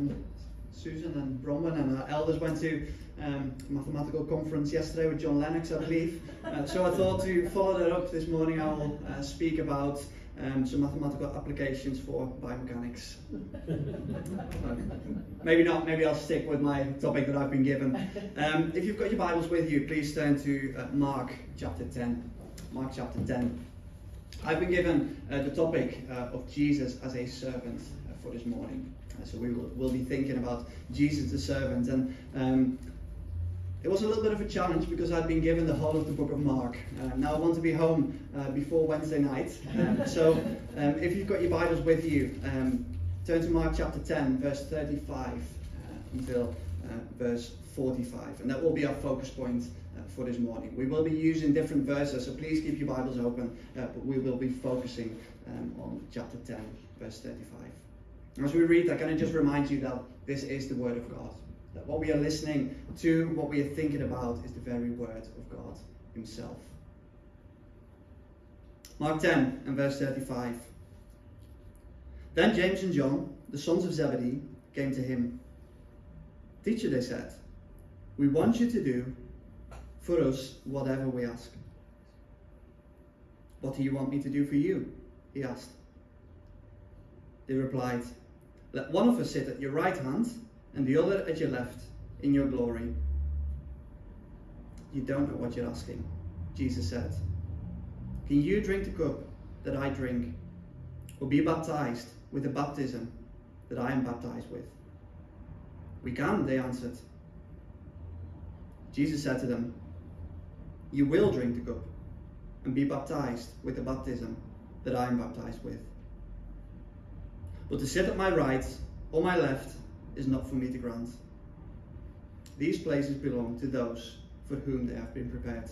Um, Susan and Bronwyn and our elders went to um, a mathematical conference yesterday with John Lennox, I believe. Uh, so I thought to follow that up this morning, I will uh, speak about um, some mathematical applications for biomechanics. maybe not, maybe I'll stick with my topic that I've been given. Um, if you've got your Bibles with you, please turn to uh, Mark chapter 10. Mark chapter 10. I've been given uh, the topic uh, of Jesus as a servant for this morning. Uh, so we will we'll be thinking about Jesus the servant. And um, it was a little bit of a challenge because I'd been given the whole of the book of Mark. Uh, now I want to be home uh, before Wednesday night. Um, so um, if you've got your Bibles with you, um, turn to Mark chapter 10, verse 35 uh, until verse 45. And that will be our focus point uh, for this morning. We will be using different verses, so please keep your Bibles open, uh, but we will be focusing um, on chapter 10, verse 35. As we read that, can I just remind you that this is the Word of God? That what we are listening to, what we are thinking about, is the very Word of God Himself. Mark 10 and verse 35. Then James and John, the sons of Zebedee, came to him. Teacher, they said, we want you to do for us whatever we ask. What do you want me to do for you? He asked. They replied, Let one of us sit at your right hand and the other at your left in your glory. You don't know what you're asking, Jesus said. Can you drink the cup that I drink, or be baptized with the baptism that I am baptized with? We can, they answered. Jesus said to them, you will drink the cup and be baptized with the baptism that I am baptized with. But to sit at my right or my left is not for me to grant. These places belong to those for whom they have been prepared.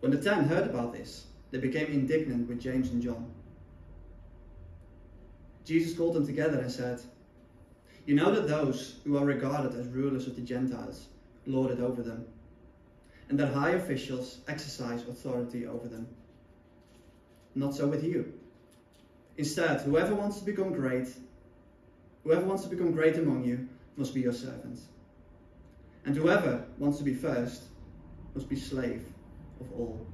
When the ten heard about this, they became indignant with James and John. Jesus called them together and said, You know that those who are regarded as rulers of the Gentiles lord it over them and that high officials exercise authority over them. Not so with you. Instead, whoever wants to become great, whoever wants to become great among you must be your servant. And whoever wants to be first must be slave of all.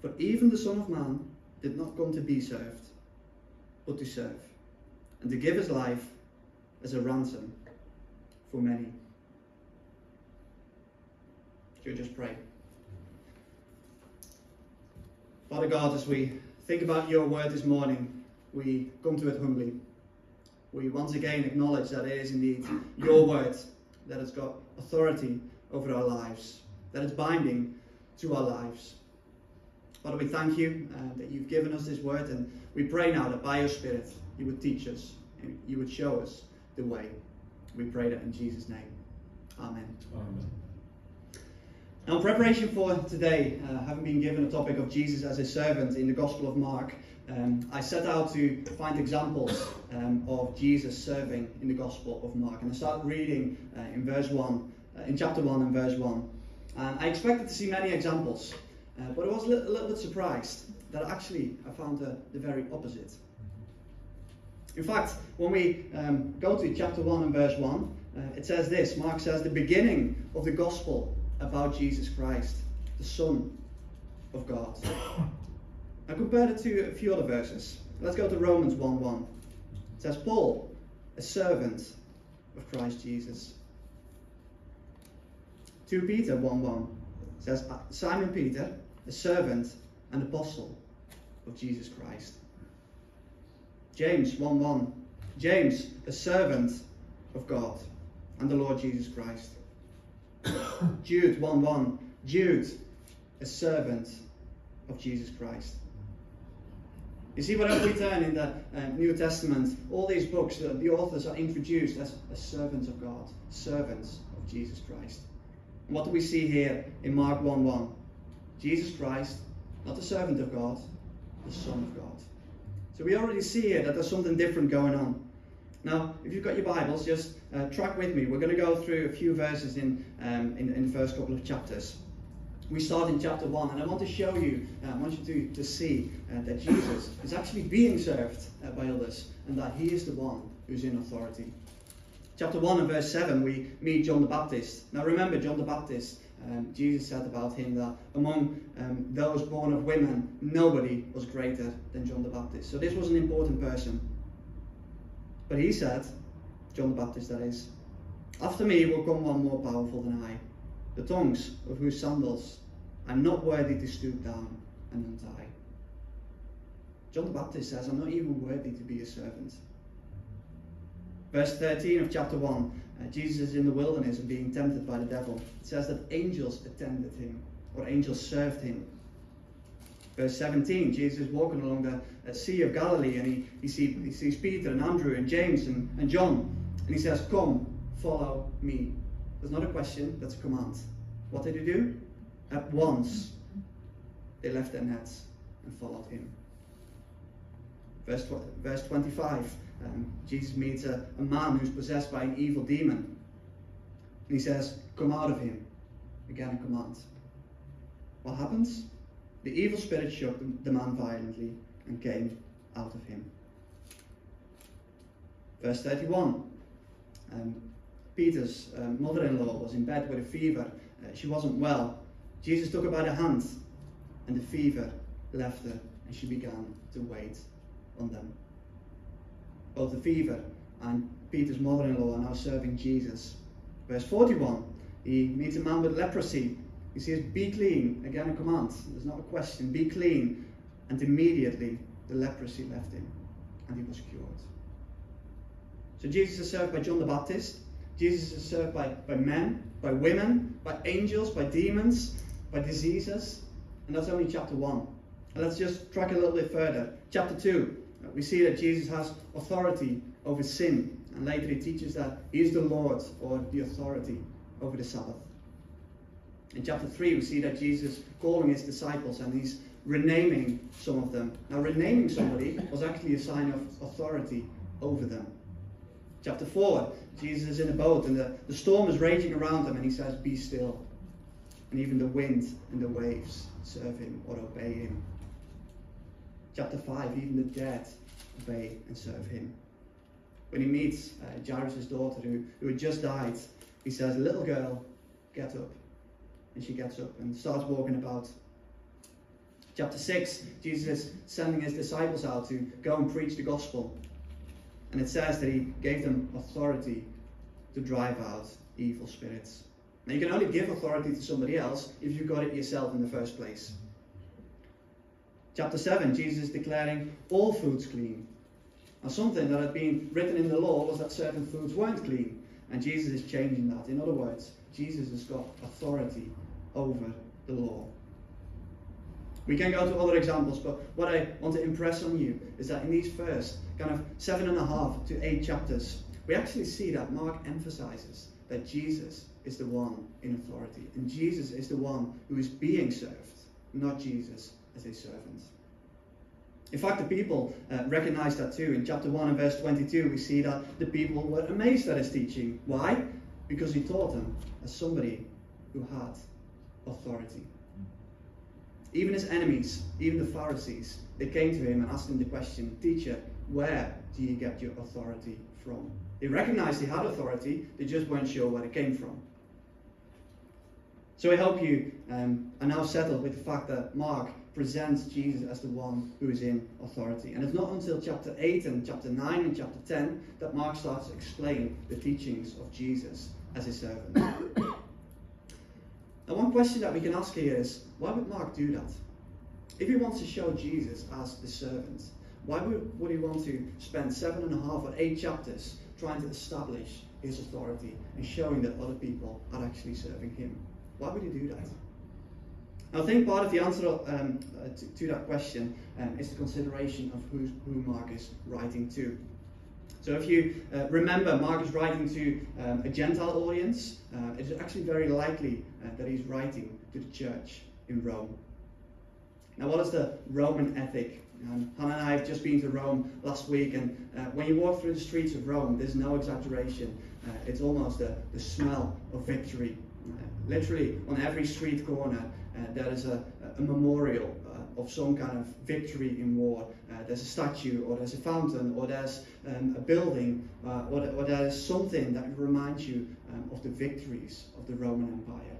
For even the Son of Man did not come to be served, but to serve, and to give his life as a ransom for many you just pray. Father God, as we think about your word this morning, we come to it humbly. We once again acknowledge that it is indeed your word that has got authority over our lives, that it's binding to our lives. Father, we thank you uh, that you've given us this word, and we pray now that by your Spirit you would teach us, and you would show us the way. We pray that in Jesus' name. Amen. Amen. Now, in preparation for today, uh, having been given a topic of Jesus as a servant in the Gospel of Mark, um, I set out to find examples um, of Jesus serving in the Gospel of Mark. And I started reading uh, in verse 1, uh, in chapter 1 and verse 1. And I expected to see many examples, uh, but I was a little, a little, bit surprised that actually I found the, the very opposite. In fact, when we um, go to chapter 1 and verse 1, uh, it says this Mark says, The beginning of the Gospel about Jesus Christ, the Son of God. I compared it to a few other verses. Let's go to Romans 1 1. It says, Paul, a servant of Christ Jesus. 2 Peter 1 1 says, uh, Simon Peter, a servant and apostle of Jesus Christ. James 1 1. James, a servant of God and the Lord Jesus Christ. Jude 1 1. Jude, a servant of Jesus Christ. You see, whenever we turn in the uh, New Testament, all these books, the, the authors are introduced as, as servants of God, servants of Jesus Christ. And what do we see here in Mark 1 1? Jesus Christ, not the servant of God, the Son of God. So we already see here that there's something different going on. Now, if you've got your Bibles, just uh, track with me. We're going to go through a few verses in, um, in, in, the first couple of chapters. We start in chapter 1, and I want to show you, uh, I want you to, to see uh, that Jesus is actually being served uh, by others, and that he is the one who's in authority. Chapter 1 and verse 7, we meet John the Baptist. Now remember, John the Baptist, um, Jesus said about him that among um, those born of women, nobody was greater than John the Baptist. So this was an important person. But he said, John the Baptist that is, after me will come one more powerful than I the tongues of whose sandals I'm not worthy to stoop down and untie. John the Baptist says, I'm not even worthy to be a servant. Verse 13 of chapter 1 uh, Jesus is in the wilderness and being tempted by the devil. It says that angels attended him, or angels served him. Verse 17 Jesus is walking along the Sea of Galilee and he, he, see, he sees Peter and Andrew and James and, and John. And he says, Come, follow me. That's not a question, that's a command. What did he do? At once, they left their nets and followed him. Verse, verse 25, um, Jesus meets a, a man who's possessed by an evil demon. And he says, Come out of him. Again, a command. What happens? The evil spirit shook the man violently and came out of him. Verse 31. Um, Peter's um, mother in law was in bed with a fever. Uh, she wasn't well. Jesus took her by the hand, and the fever left her, and she began to wait on them. Both the fever and Peter's mother in law are now serving Jesus. Verse 41 he meets a man with leprosy. He says, Be clean. Again, a command. There's not a question. Be clean. And immediately the leprosy left him, and he was cured. So Jesus is served by John the Baptist. Jesus is served by, by men, by women, by angels, by demons, by diseases. And that's only chapter 1. And let's just track a little bit further. Chapter 2, we see that Jesus has authority over sin. And later he teaches that he is the Lord or the authority over the Sabbath. In chapter 3, we see that Jesus calling his disciples and he's renaming some of them. Now, renaming somebody was actually a sign of authority over them. Chapter 4, Jesus is in a boat and the, the storm is raging around him and he says, Be still. And even the wind and the waves serve him or obey him. Chapter 5, even the dead obey and serve him. When he meets uh, Jairus' daughter who, who had just died, he says, Little girl, get up. And she gets up and starts walking about. Chapter 6, Jesus is sending his disciples out to go and preach the gospel. And it says that he gave them authority to drive out evil spirits. Now, you can only give authority to somebody else if you got it yourself in the first place. Chapter 7, Jesus is declaring all foods clean. Now, something that had been written in the law was that certain foods weren't clean. And Jesus is changing that. In other words, Jesus has got authority over the law. We can go to other examples, but what I want to impress on you is that in these first kind of seven and a half to eight chapters, we actually see that Mark emphasizes that Jesus is the one in authority, and Jesus is the one who is being served, not Jesus as a servant. In fact, the people uh, recognize that too. In chapter 1 and verse 22, we see that the people were amazed at his teaching. Why? Because he taught them as somebody who had authority. Even his enemies, even the Pharisees, they came to him and asked him the question Teacher, where do you get your authority from? They recognized he had authority, they just weren't sure where it came from. So I hope you um, are now settled with the fact that Mark presents Jesus as the one who is in authority. And it's not until chapter 8 and chapter 9 and chapter 10 that Mark starts to explain the teachings of Jesus as his servant. Now, one question that we can ask here is why would Mark do that? If he wants to show Jesus as the servant, why would, would he want to spend seven and a half or eight chapters trying to establish his authority and showing that other people are actually serving him? Why would he do that? I think part of the answer um, uh, to, to, that question um, is the consideration of who Mark is writing to. So if you uh, remember, Mark is writing to um, a Gentile audience. Uh, it's actually very likely uh, that he's writing to the church in Rome. Now, what is the Roman ethic? Um, Hannah and I have just been to Rome last week, and uh, when you walk through the streets of Rome, there's no exaggeration. Uh, it's almost the, the smell of victory. Uh, literally, on every street corner, there is a, a memorial of some kind of victory in war. Uh, there's a statue, or there's a fountain, or there's um, a building, uh, or, or there is something that reminds you um, of the victories of the Roman Empire.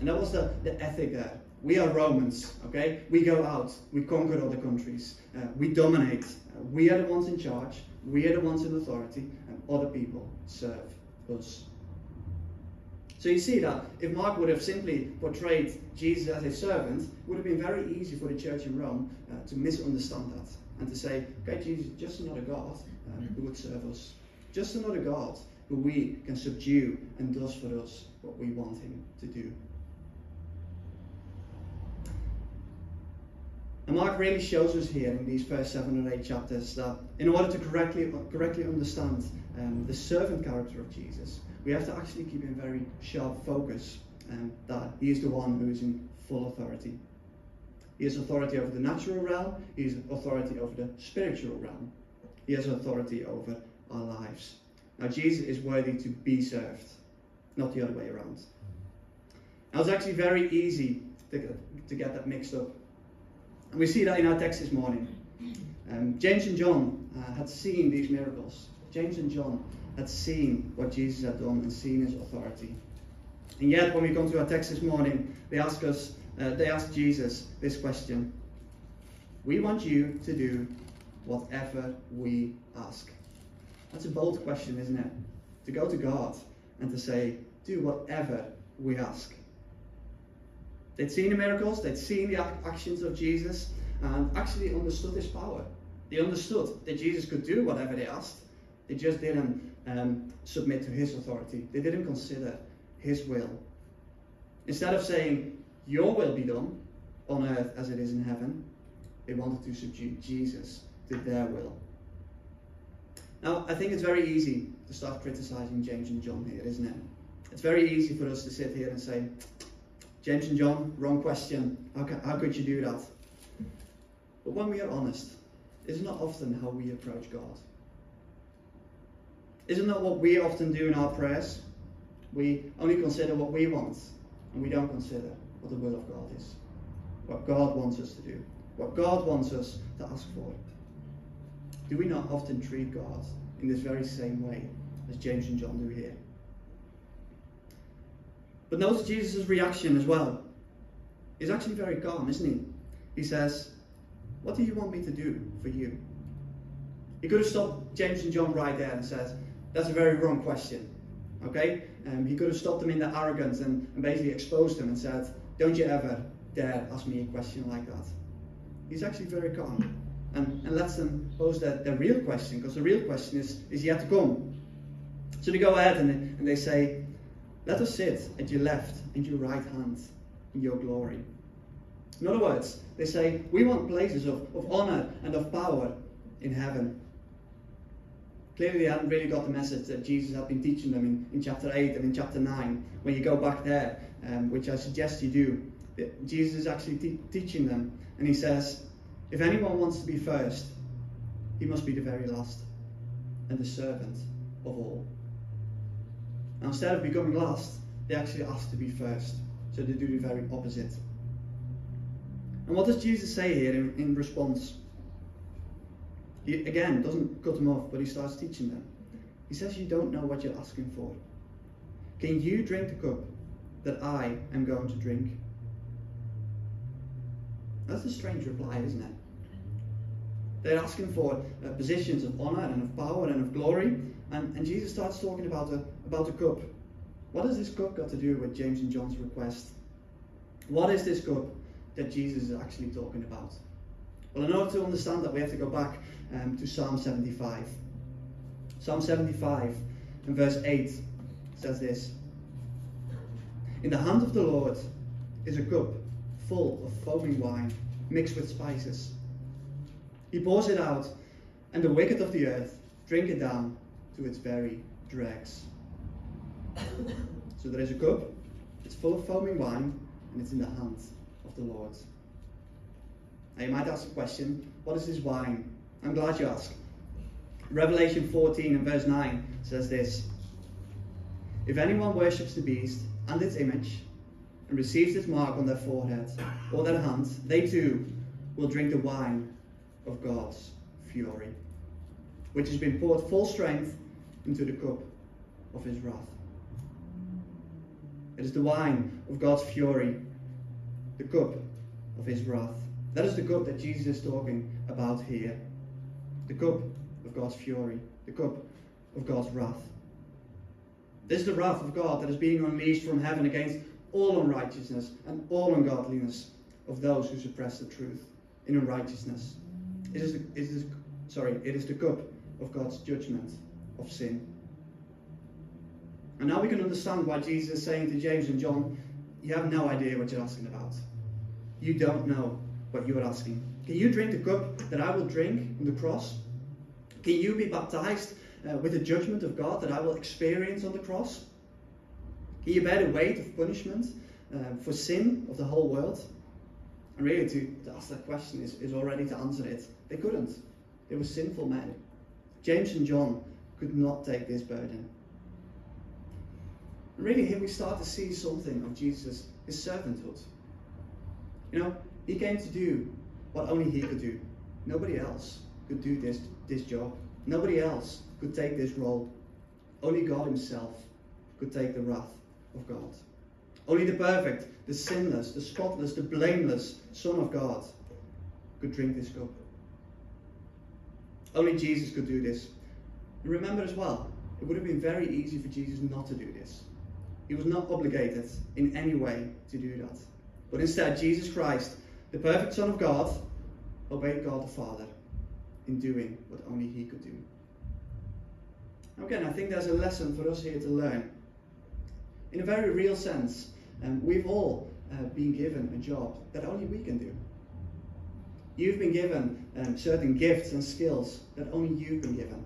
And that was the, the ethic there. We are Romans, okay? We go out, we conquer other countries, uh, we dominate. Uh, we are the ones in charge, we are the ones in authority, and other people serve us. So you see that if Mark would have simply portrayed Jesus as a servant, it would have been very easy for the church in Rome uh, to misunderstand that and to say, okay, Jesus is just another God uh, who would serve us. Just another God who we can subdue and does for us what we want him to do. And Mark really shows us here in these first seven or eight chapters that in order to correctly, correctly understand um, the servant character of Jesus, we have to actually keep in very sharp focus um, that he is the one who is in full authority. He has authority over the natural realm, he has authority over the spiritual realm, he has authority over our lives. Now, Jesus is worthy to be served, not the other way around. Now, it's actually very easy to, to get that mixed up and we see that in our text this morning. Um, James and John uh, had seen these miracles. James and John had seen what Jesus had done and seen his authority. And yet, when we come to our text this morning, they ask us, uh, they ask Jesus this question: We want you to do whatever we ask. That's a bold question, isn't it? To go to God and to say, Do whatever we ask. They'd seen the miracles, they'd seen the actions of Jesus, and actually understood his power. They understood that Jesus could do whatever they asked. They just didn't um, submit to his authority. They didn't consider his will. Instead of saying, Your will be done on earth as it is in heaven, they wanted to subdue Jesus to their will. Now, I think it's very easy to start criticizing James and John here, isn't it? It's very easy for us to sit here and say, James and John, wrong question. How, can, how could you do that? But when we are honest, it's not often how we approach God? Isn't that what we often do in our prayers? We only consider what we want, and we don't consider what the will of God is. What God wants us to do. What God wants us to ask for. Do we not often treat God in this very same way as James and John do here? But notice Jesus' reaction as well. He's actually very calm, isn't he? He says, What do you want me to do for you? He could have stopped James and John right there and said, That's a very wrong question. Okay? Um, he could have stopped them in their arrogance and, and basically exposed them and said, Don't you ever dare ask me a question like that. He's actually very calm and, and lets them pose their, the real question because the real question is, is yet to come. So they go ahead and, and they say, let us sit at your left and your right hand in your glory. In other words, they say, we want places of, of honor and of power in heaven. Clearly, they hadn't really got the message that Jesus had been teaching them in, in chapter 8 and in chapter 9. When you go back there, um, which I suggest you do, that Jesus is actually te- teaching them. And he says, if anyone wants to be first, he must be the very last and the servant of all. Now, instead of becoming last, they actually ask to be first. So they do the very opposite. And what does Jesus say here in, in response? He again doesn't cut them off, but he starts teaching them. He says, You don't know what you're asking for. Can you drink the cup that I am going to drink? That's a strange reply, isn't it? They're asking for uh, positions of honor and of power and of glory, and, and Jesus starts talking about the, about the cup. What has this cup got to do with James and John's request? What is this cup that Jesus is actually talking about? Well, in order to understand that, we have to go back um, to Psalm 75. Psalm 75 and verse 8 says this In the hand of the Lord is a cup full of foaming wine mixed with spices. He pours it out, and the wicked of the earth drink it down to its very dregs. so there is a cup, it's full of foaming wine, and it's in the hands of the Lord. Now you might ask the question, what is this wine? I'm glad you asked. Revelation 14 and verse 9 says this If anyone worships the beast and its image, and receives its mark on their forehead or their hand, they too will drink the wine of God's fury, which has been poured full strength into the cup of his wrath. It is the wine of God's fury, the cup of his wrath. That is the cup that Jesus is talking about here. The cup of God's fury, the cup of God's wrath. This is the wrath of God that is being unleashed from heaven against all unrighteousness and all ungodliness of those who suppress the truth in unrighteousness. It is, the, it is sorry, it is the cup of God's judgment of sin. And now we can understand why Jesus is saying to James and John, You have no idea what you're asking about. You don't know what you are asking. Can you drink the cup that I will drink on the cross? Can you be baptized uh, with the judgment of God that I will experience on the cross? Can you bear the weight of punishment uh, for sin of the whole world? And really, to, to ask that question is, is already to answer it. They couldn't. They were sinful men. James and John could not take this burden. And really, here we start to see something of Jesus, his servanthood. You know, he came to do what only he could do. Nobody else could do this, this job. Nobody else could take this role. Only God himself could take the wrath of God. Only the perfect, the sinless, the spotless, the blameless Son of God could drink this cup. Only Jesus could do this. And remember as well, it would have been very easy for Jesus not to do this. He was not obligated in any way to do that. But instead, Jesus Christ, the perfect Son of God, obeyed God the Father in doing what only He could do. Again, I think there's a lesson for us here to learn. In a very real sense, um, we've all uh, been given a job that only we can do. You've been given um, certain gifts and skills that only you've been given.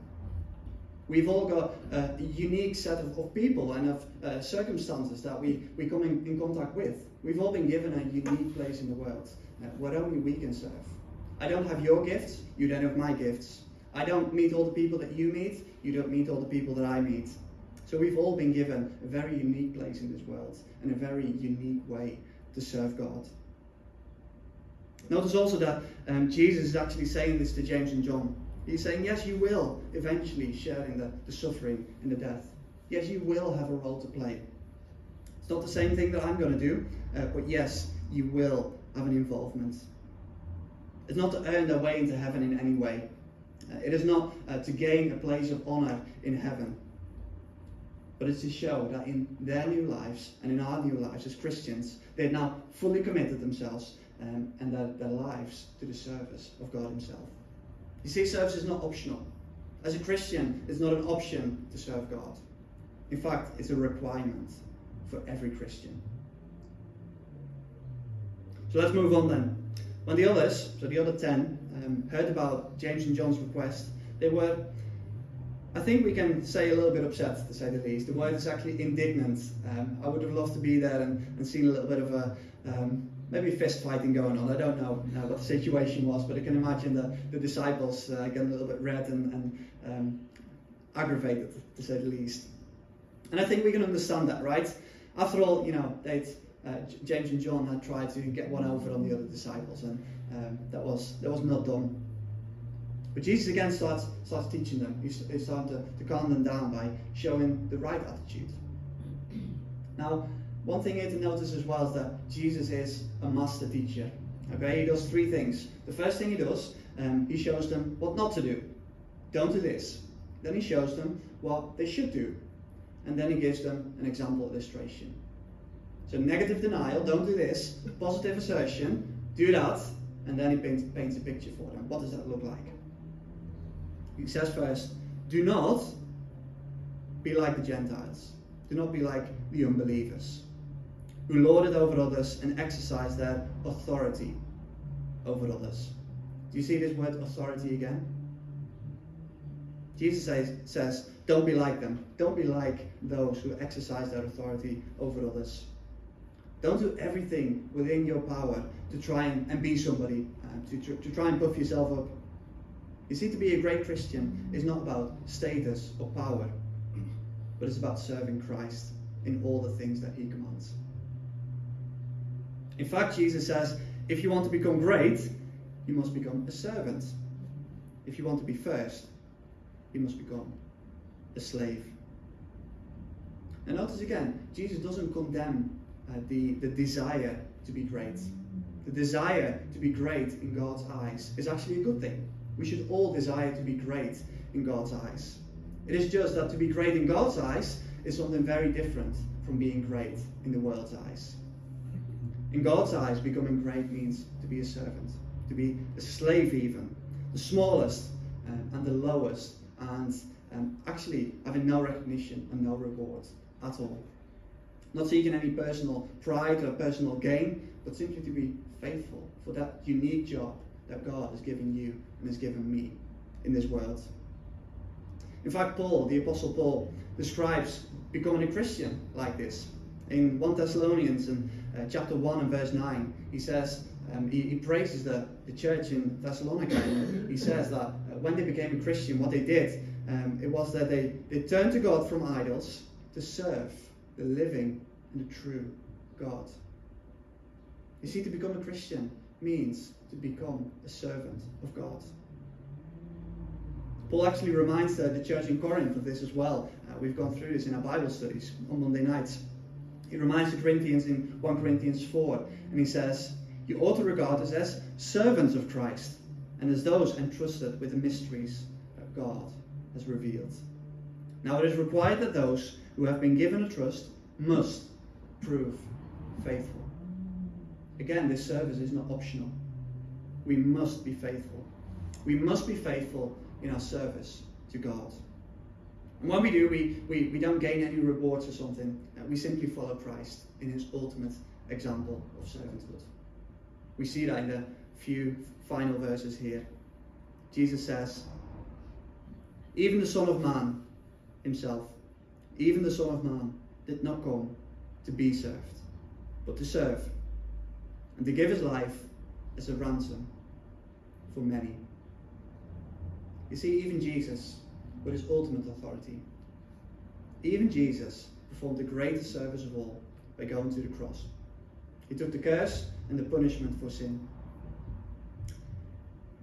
We've all got a unique set of, of people and of uh, circumstances that we, we come in, in, contact with. We've all been given a unique place in the world where only we can serve. I don't have your gifts, you don't have my gifts. I don't meet all the people that you meet, you don't meet all the people that I meet. So we've all been given a very unique place in this world and a very unique way to serve God. Notice also that um, Jesus is actually saying this to James and John. He's saying, yes, you will eventually share in the, the suffering and the death. Yes, you will have a role to play. It's not the same thing that I'm going to do, uh, but yes, you will have an involvement. It's not to earn their way into heaven in any way. Uh, it is not uh, to gain a place of honor in heaven. But it's to show that in their new lives and in our new lives as Christians, they've now fully committed themselves um, and their, their lives to the service of God Himself. You see, service is not optional. As a Christian, it's not an option to serve God. In fact, it's a requirement for every Christian. So let's move on then. When the others, so the other ten, um, heard about James and John's request, they were, I think we can say a little bit upset, to say the least. The word is actually indignant. Um, I would have loved to be there and, and seen a little bit of a um, maybe fist fighting going on. I don't know uh, what the situation was, but I can imagine the, the disciples uh, getting a little bit red and, and um, aggravated, to say the least. And I think we can understand that, right? After all, you know, they'd, uh, James and John had tried to get one over on the other disciples, and um, that was that was not done. But Jesus again starts starts teaching them. He's, he's starting to, to calm them down by showing the right attitude. Now, one thing here to notice as well is that Jesus is a master teacher. Okay, he does three things. The first thing he does, um, he shows them what not to do. Don't do this. Then he shows them what they should do. And then he gives them an example illustration. So negative denial, don't do this. Positive assertion, do that. And then he paints, paints a picture for them. What does that look like? He says first, do not be like the Gentiles. Do not be like the unbelievers who lord it over others and exercise their authority over others. Do you see this word authority again? Jesus says, says, don't be like them. Don't be like those who exercise their authority over others. Don't do everything within your power to try and, and be somebody, uh, to, to, to try and puff yourself up. You see, to be a great Christian is not about status or power, but it's about serving Christ in all the things that he commands. In fact, Jesus says, if you want to become great, you must become a servant. If you want to be first, you must become a slave. And notice again, Jesus doesn't condemn uh, the, the desire to be great. The desire to be great in God's eyes is actually a good thing. We should all desire to be great in God's eyes. It is just that to be great in God's eyes is something very different from being great in the world's eyes. In God's eyes, becoming great means to be a servant, to be a slave, even, the smallest uh, and the lowest, and um, actually having no recognition and no reward at all. Not seeking any personal pride or personal gain, but simply to be faithful for that unique job that God has given you and has given me in this world. In fact, Paul, the Apostle Paul, describes becoming a Christian like this. In 1 Thessalonians and uh, chapter 1 and verse 9, he says, um, he, he, praises the, the church in Thessalonica. He says that uh, when they became a Christian, what they did, um, it was that they, they turned to God from idols to serve the living and the true God. You see, to become a Christian means to become a servant of God. Paul actually reminds the, church in Corinth of this as well. Uh, we've gone through this in our Bible studies on Monday nights. He reminds the Corinthians in 1 Corinthians 4, and he says, You ought to regard us as servants of Christ, and as those entrusted with the mysteries that God has revealed. Now it is required that those who have been given a trust must prove faithful. Again, this service is not optional. We must be faithful. We must be faithful in our service to God. And when we do, we, we, we don't gain any rewards or something. Uh, we simply follow Christ in his ultimate example of servanthood. We see that in the few final verses here. Jesus says, Even the Son of Man himself, even the Son of Man, did not come to be served, but to serve, and to give his life as a ransom for many. You see, even Jesus, with his ultimate authority, even Jesus performed the greatest service of all by going to the cross. He took the curse and the punishment for sin.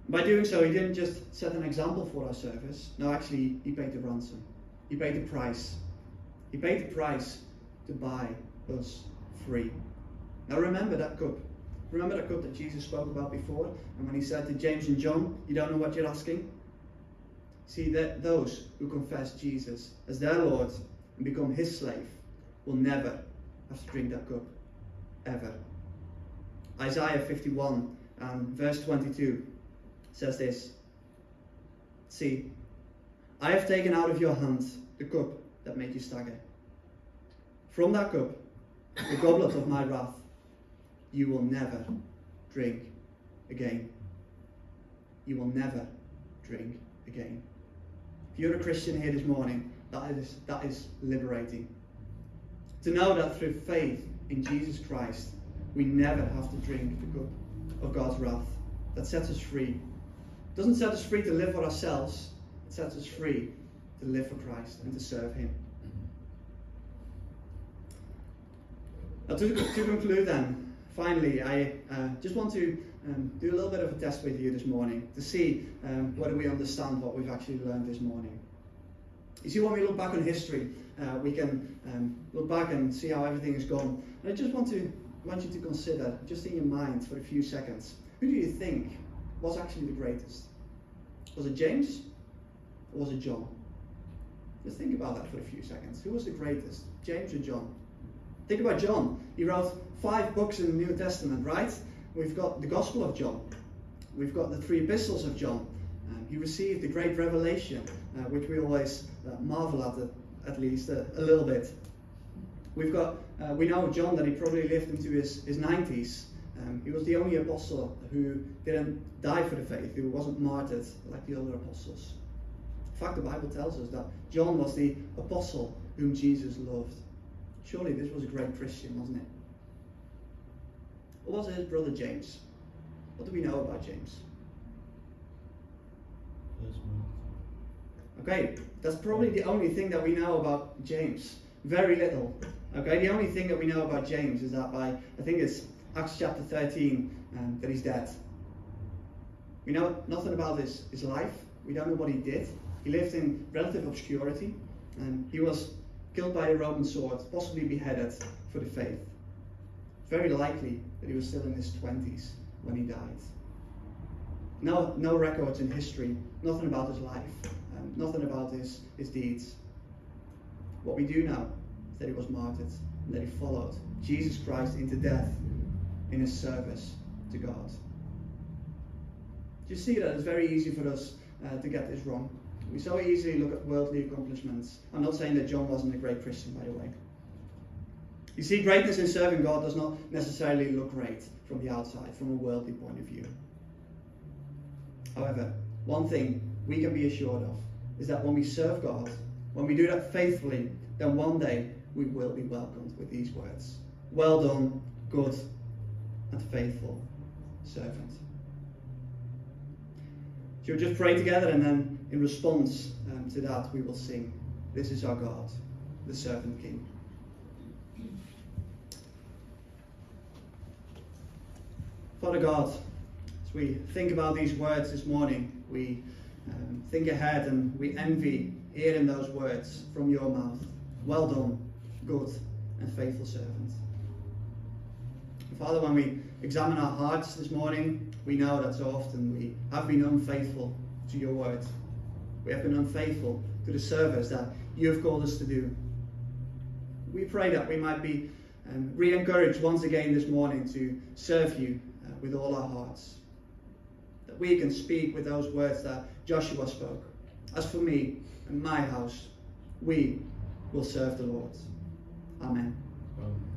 By doing so, he didn't just set an example for our service. No, actually, he paid the ransom. He paid the price. He paid the price to buy us free. Now remember that cup. Remember that cup that Jesus spoke about before? And when he said to James and John, You don't know what you're asking? See that those who confess Jesus as their Lord and become his slave will never have to drink that cup. Ever. Isaiah 51 and verse 22 says this See, I have taken out of your hands the cup that made you stagger. From that cup, the goblet of my wrath, you will never drink again. You will never drink again. If you're a Christian here this morning, that is, that is liberating. To know that through faith in Jesus Christ, we never have to drink the cup of God's wrath. That sets us free. It doesn't set us free to live for ourselves, it sets us free to live for Christ and to serve Him. Now, to, to conclude, then, finally, I uh, just want to um, do a little bit of a test with you this morning to see um, whether we understand what we've actually learned this morning. You see, when we look back on history, uh, we can um, look back and see how everything has gone. And I just want to want you to consider, just in your mind for a few seconds, who do you think was actually the greatest? Was it James or was it John? Just think about that for a few seconds. Who was the greatest, James or John? Think about John. He wrote five books in the New Testament, right? We've got the Gospel of John. We've got the three epistles of John. Um, he received the great revelation, uh, which we always uh, marvel at, at least a, a, little bit. We've got, uh, we know John that he probably lived into his, his 90s. Um, he was the only apostle who didn't die for the faith, who wasn't martyred like the other apostles. Fact, the Bible tells us that John was the apostle whom Jesus loved. Surely this was a great Christian, wasn't it? Or was his brother James? What do we know about James? Okay, that's probably the only thing that we know about James. Very little. Okay, the only thing that we know about James is that by, I think it's Acts chapter 13 um, that he's dead. We know nothing about his, his life. We don't know what he did. He lived in relative obscurity and he was killed by a Roman sword, possibly beheaded for the faith. Very likely that he was still in his 20s when he died. No, no records in history, nothing about his life, um, nothing about his, his deeds. What we do know is that he was martyred and that he followed Jesus Christ into death in his service to God. Do you see that it's very easy for us uh, to get this wrong. We so easily look at worldly accomplishments. I'm not saying that John wasn't a great Christian, by the way. You see, greatness in serving God does not necessarily look great from the outside, from a worldly point of view. However, one thing we can be assured of is that when we serve God, when we do that faithfully, then one day we will be welcomed with these words Well done, good and faithful servant. So we'll just pray together and then in response um, to that we will sing, This is our God, the servant king. Father God, as we think about these words this morning, we um, think ahead and we envy hearing those words from your mouth. Well done, good and faithful servant. Father, when we examine our hearts this morning, we know that so often we have been unfaithful to your word. We have been unfaithful to the service that you have called us to do. We pray that we might be um, re encouraged once again this morning to serve you uh, with all our hearts. That we can speak with those words that Joshua spoke. As for me and my house, we will serve the Lord. Amen. Amen.